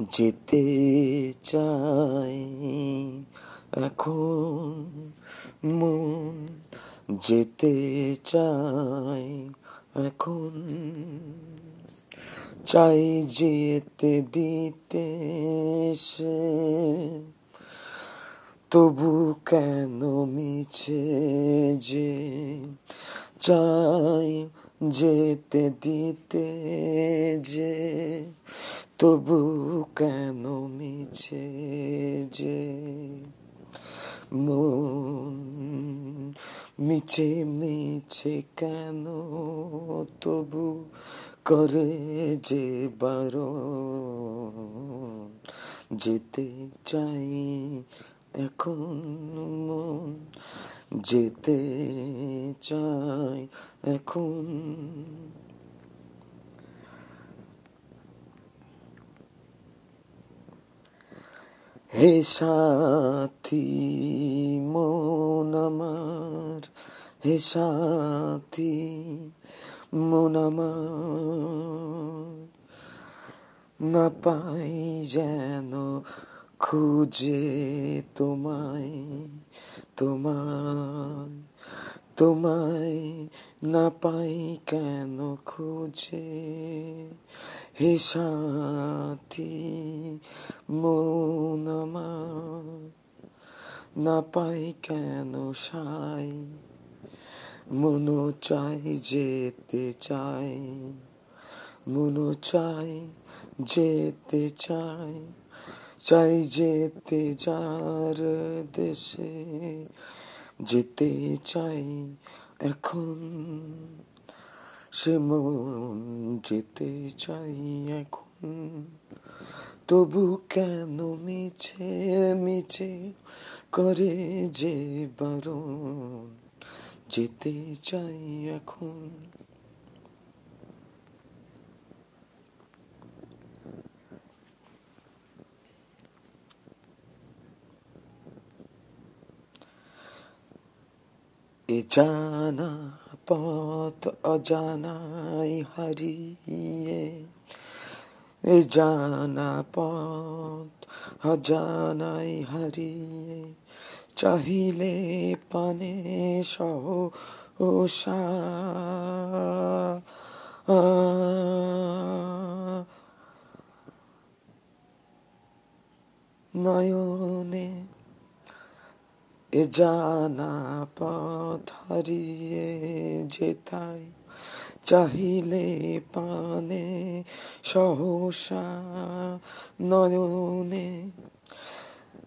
যেতে চাই। এখন মন যেতে চাই। এখন চাই যেতে দিতে সে। তবু কেন মিছে যে চাই যেতে দিতে যে তবু কেন মিছে যে মন? মিছে মিছে কেন তবু করে যে বারণ? যেতে চাই এখন মন, যেতে চাই এখন হে সাথী মন আমার হে সাথী মন আমার। না পাই যেন খুঁজে তোমায় তোমায়। তোমায় না পাই কেন খুঁজে? হে সাথী, মন আমার না পাই কেন সাই? মনো চাই যেতে চাই, মনো চাই যেতে চাই চাই যেতে যার দেশে। যেতে চাই এখন। সে মন যেতে চাই এখন। তবু কেন মিছে মিছে করে যে বারণ? যেতে চাই এখন। এ জানা পথ অজানাই হারিয়ে। এ জানা পথ অজানাই হারিয়ে। চাহিলে পানে সহ ওষা নয়নে এ জানা পথ হারিয়ে যেতাই, চাহিলে পানে সহসা নয়নে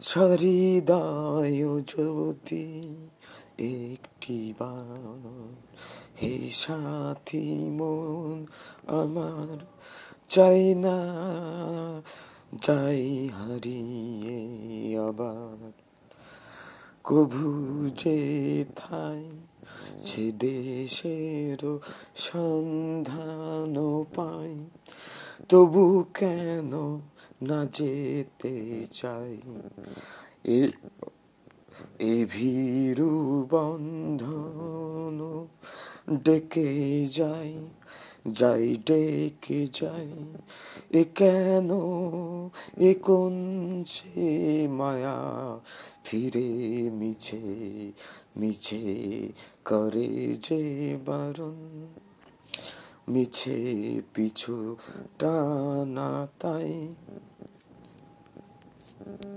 সহৃদয় যদি একটি হে সাথী মন আমার চাই না, যাই হারিয়ে আবার কভু যে থাই সে দেশের সন্ধান পাই, তবু কেন না যেতে চাই? এ ভীরু বন্ধন ডেকে যাই যাই ডেকে যাই, এ কেন, এ কোন সে মায়া ফিরে মিছে মিছে করে যে বারণ, মিছে পিছু টানা তাই।